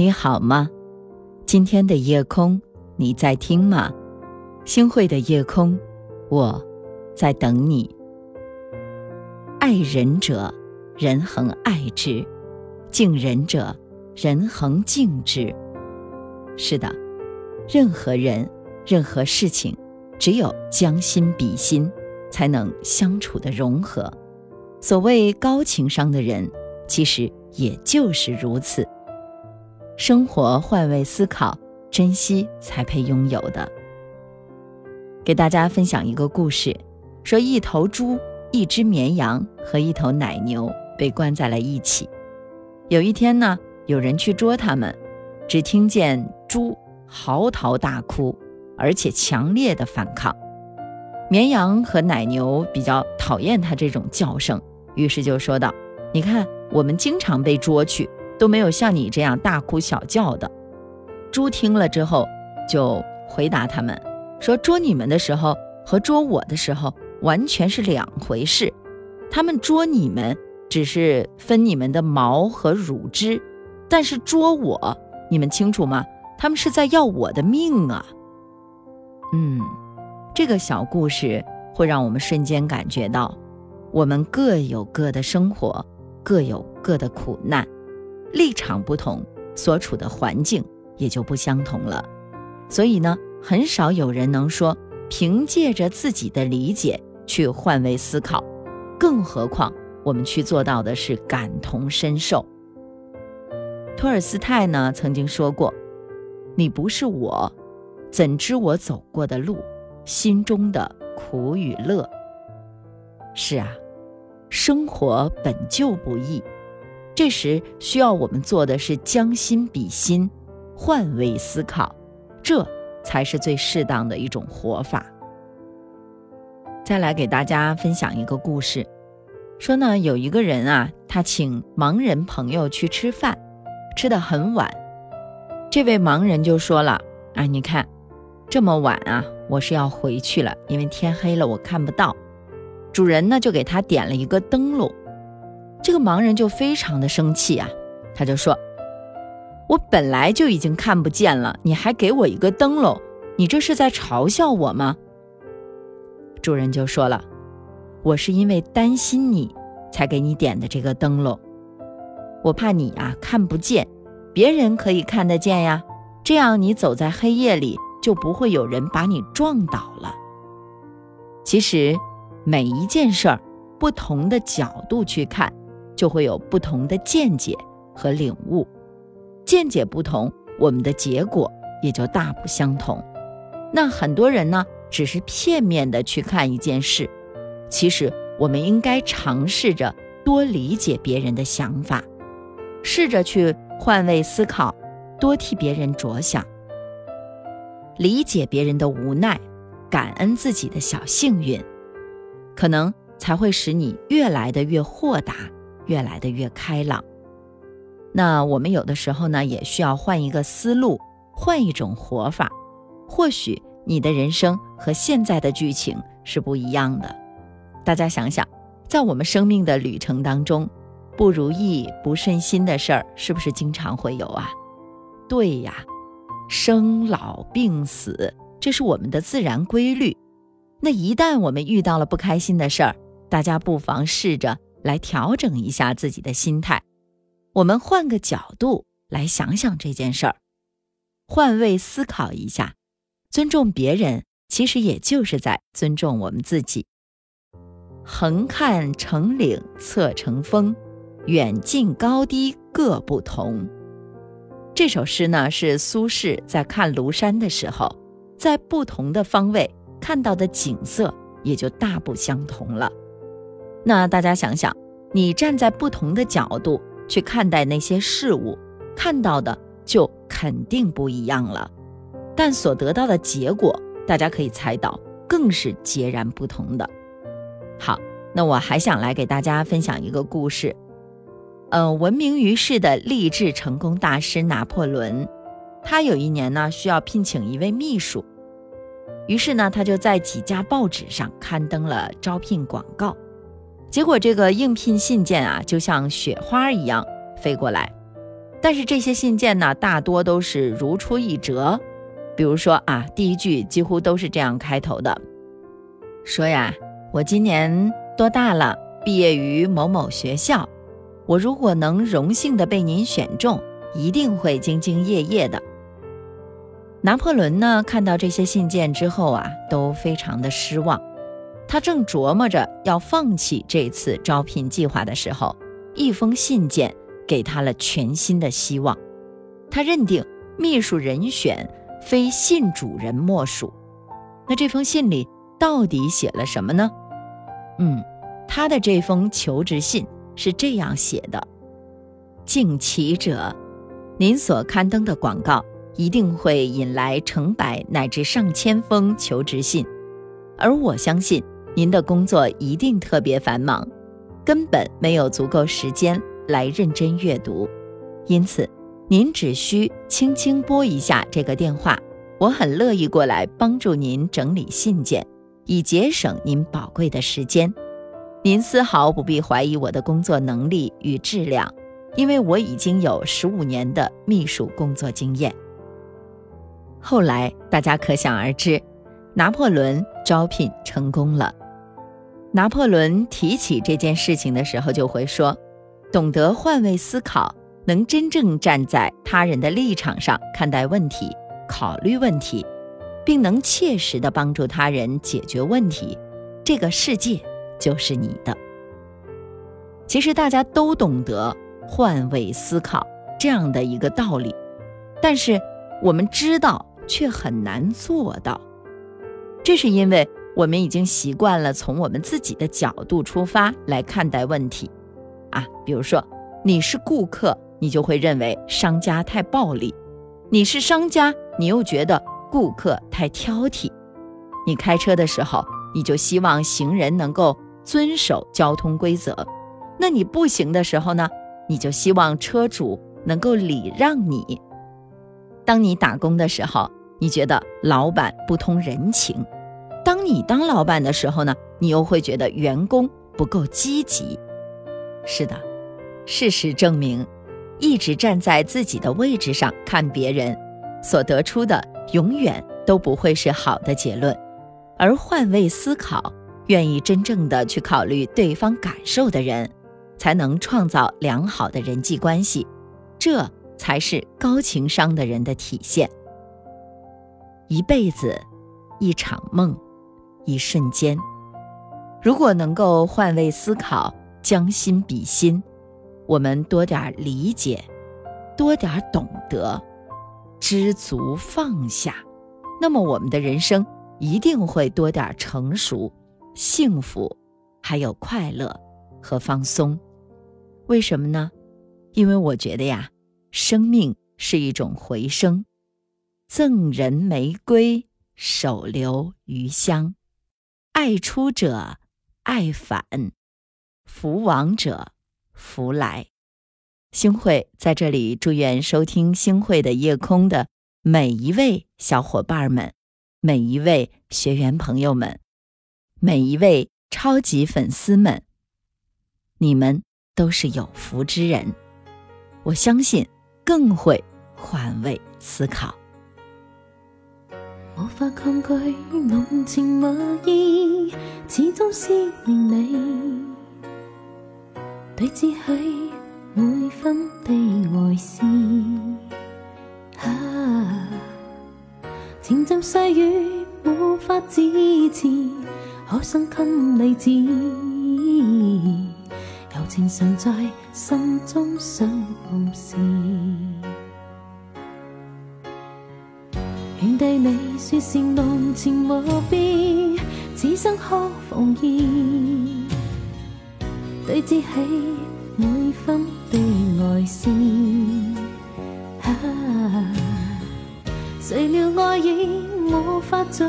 你好吗？今天的夜空，你在听吗？星汇的夜空，我在等你。爱人者，人恒爱之；敬人者，人恒敬之。是的，任何人、任何事情，只有将心比心，才能相处的融合。所谓高情商的人，其实也就是如此。生活换位思考，珍惜才配拥有的。给大家分享一个故事：说一头猪、一只绵羊和一头奶牛被关在了一起。有一天呢，有人去捉它们，只听见猪嚎啕大哭，而且强烈的反抗。绵羊和奶牛比较讨厌它这种叫声。于是就说道：“你看，我们经常被捉去，都没有像你这样大哭小叫的。”猪听了之后，就回答他们说：“捉你们的时候和捉我的时候完全是两回事。他们捉你们只是分你们的毛和乳汁，但是捉我，你们清楚吗？他们是在要我的命啊！”嗯，这个小故事会让我们瞬间感觉到。我们各有各的生活，各有各的苦难，立场不同，所处的环境也就不相同了。所以呢，很少有人能说凭借着自己的理解去换位思考，更何况我们去做到的是感同身受。托尔斯泰呢曾经说过：“你不是我，怎知我走过的路，心中的苦与乐？”是啊。生活本就不易，这时需要我们做的是将心比心，换位思考，这才是最适当的一种活法。再来给大家分享一个故事，说呢有一个人啊，他请盲人朋友去吃饭，吃的很晚，这位盲人就说了：“啊，你看，这么晚啊，我是要回去了，因为天黑了，我看不到。”主人呢就给他点了一个灯笼，这个盲人就非常的生气啊，他就说：“我本来就已经看不见了，你还给我一个灯笼，你这是在嘲笑我吗？”主人就说了：“我是因为担心你才给你点的这个灯笼，我怕你啊看不见，别人可以看得见呀，这样你走在黑夜里就不会有人把你撞倒了。”其实。每一件事儿，不同的角度去看，就会有不同的见解和领悟。见解不同，我们的结果也就大不相同。那很多人呢，只是片面的去看一件事。其实，我们应该尝试着多理解别人的想法，试着去换位思考，多替别人着想，理解别人的无奈，感恩自己的小幸运。可能才会使你越来的越豁达，越来的越开朗。那我们有的时候呢，也需要换一个思路，换一种活法。或许你的人生和现在的剧情是不一样的。大家想想，在我们生命的旅程当中，不如意、不顺心的事儿是不是经常会有啊？对呀，生老病死，这是我们的自然规律。那一旦我们遇到了不开心的事儿，大家不妨试着来调整一下自己的心态，我们换个角度来想想这件事儿，换位思考一下，尊重别人，其实也就是在尊重我们自己。横看成岭侧成峰，远近高低各不同。这首诗呢，是苏轼在看庐山的时候，在不同的方位。看到的景色也就大不相同了。那大家想想，你站在不同的角度去看待那些事物，看到的就肯定不一样了。但所得到的结果，大家可以猜到，更是截然不同的。好，那我还想来给大家分享一个故事。呃，闻名于世的励志成功大师拿破仑，他有一年呢，需要聘请一位秘书。于是呢，他就在几家报纸上刊登了招聘广告，结果这个应聘信件啊，就像雪花一样飞过来。但是这些信件呢，大多都是如出一辙。比如说啊，第一句几乎都是这样开头的：“说呀，我今年多大了？毕业于某某学校。我如果能荣幸的被您选中，一定会兢兢业业的。”拿破仑呢，看到这些信件之后啊，都非常的失望。他正琢磨着要放弃这次招聘计划的时候，一封信件给他了全新的希望。他认定秘书人选非信主人莫属。那这封信里到底写了什么呢？嗯，他的这封求职信是这样写的：“敬启者，您所刊登的广告。”一定会引来成百乃至上千封求职信，而我相信您的工作一定特别繁忙，根本没有足够时间来认真阅读。因此，您只需轻轻拨一下这个电话，我很乐意过来帮助您整理信件，以节省您宝贵的时间。您丝毫不必怀疑我的工作能力与质量，因为我已经有十五年的秘书工作经验。后来，大家可想而知，拿破仑招聘成功了。拿破仑提起这件事情的时候，就会说：“懂得换位思考，能真正站在他人的立场上看待问题、考虑问题，并能切实的帮助他人解决问题，这个世界就是你的。”其实大家都懂得换位思考这样的一个道理，但是我们知道。却很难做到，这是因为我们已经习惯了从我们自己的角度出发来看待问题，啊，比如说你是顾客，你就会认为商家太暴力；你是商家，你又觉得顾客太挑剔；你开车的时候，你就希望行人能够遵守交通规则；那你步行的时候呢，你就希望车主能够礼让你；当你打工的时候，你觉得老板不通人情，当你当老板的时候呢，你又会觉得员工不够积极。是的，事实证明，一直站在自己的位置上看别人，所得出的永远都不会是好的结论。而换位思考，愿意真正的去考虑对方感受的人，才能创造良好的人际关系。这才是高情商的人的体现。一辈子，一场梦，一瞬间。如果能够换位思考，将心比心，我们多点理解，多点懂得，知足放下，那么我们的人生一定会多点成熟、幸福，还有快乐和放松。为什么呢？因为我觉得呀，生命是一种回声。赠人玫瑰，手留余香。爱出者爱返，福往者福来。星慧在这里祝愿收听星慧的夜空的每一位小伙伴们，每一位学员朋友们，每一位超级粉丝们，你们都是有福之人。我相信更会换位思考。无法抗拒浓情蜜意，始终思念你。对峙起每分的爱思，啊，情浸细雨无法自持，可生给你知，柔情常在心中想暗示。愿对你说是浓情无变，此生可奉献。对峙起每分的爱思，谁料爱已无法早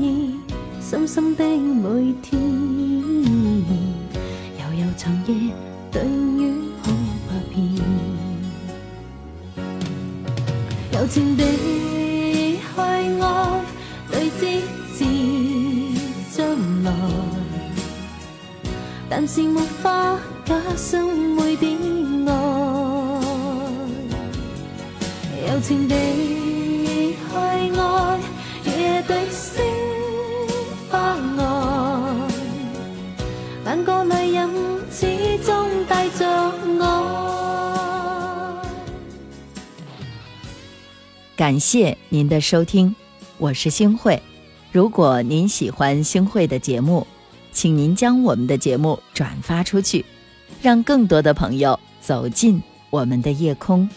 已，深深的每天，悠悠长夜对雨好百遍，柔情的。但是没法假想每点爱，柔情地去爱，夜对星花爱，但个女人始终带着爱。感谢您的收听，我是星慧。如果您喜欢星慧的节目，请您将我们的节目转发出去，让更多的朋友走进我们的夜空。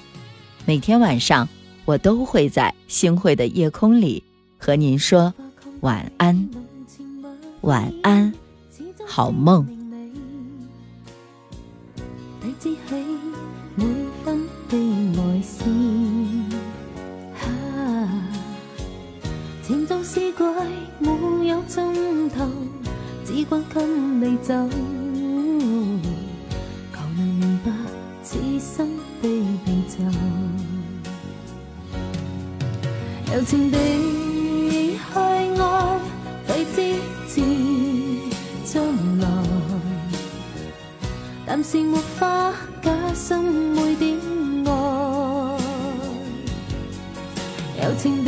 每天晚上，我都会在星慧的夜空里和您说晚安，晚安，好梦。情纵是鬼，没有尽头，只管跟你走。求能明白此生的变奏，柔情地去爱，对之自将来，但是没法假心每点爱，柔情。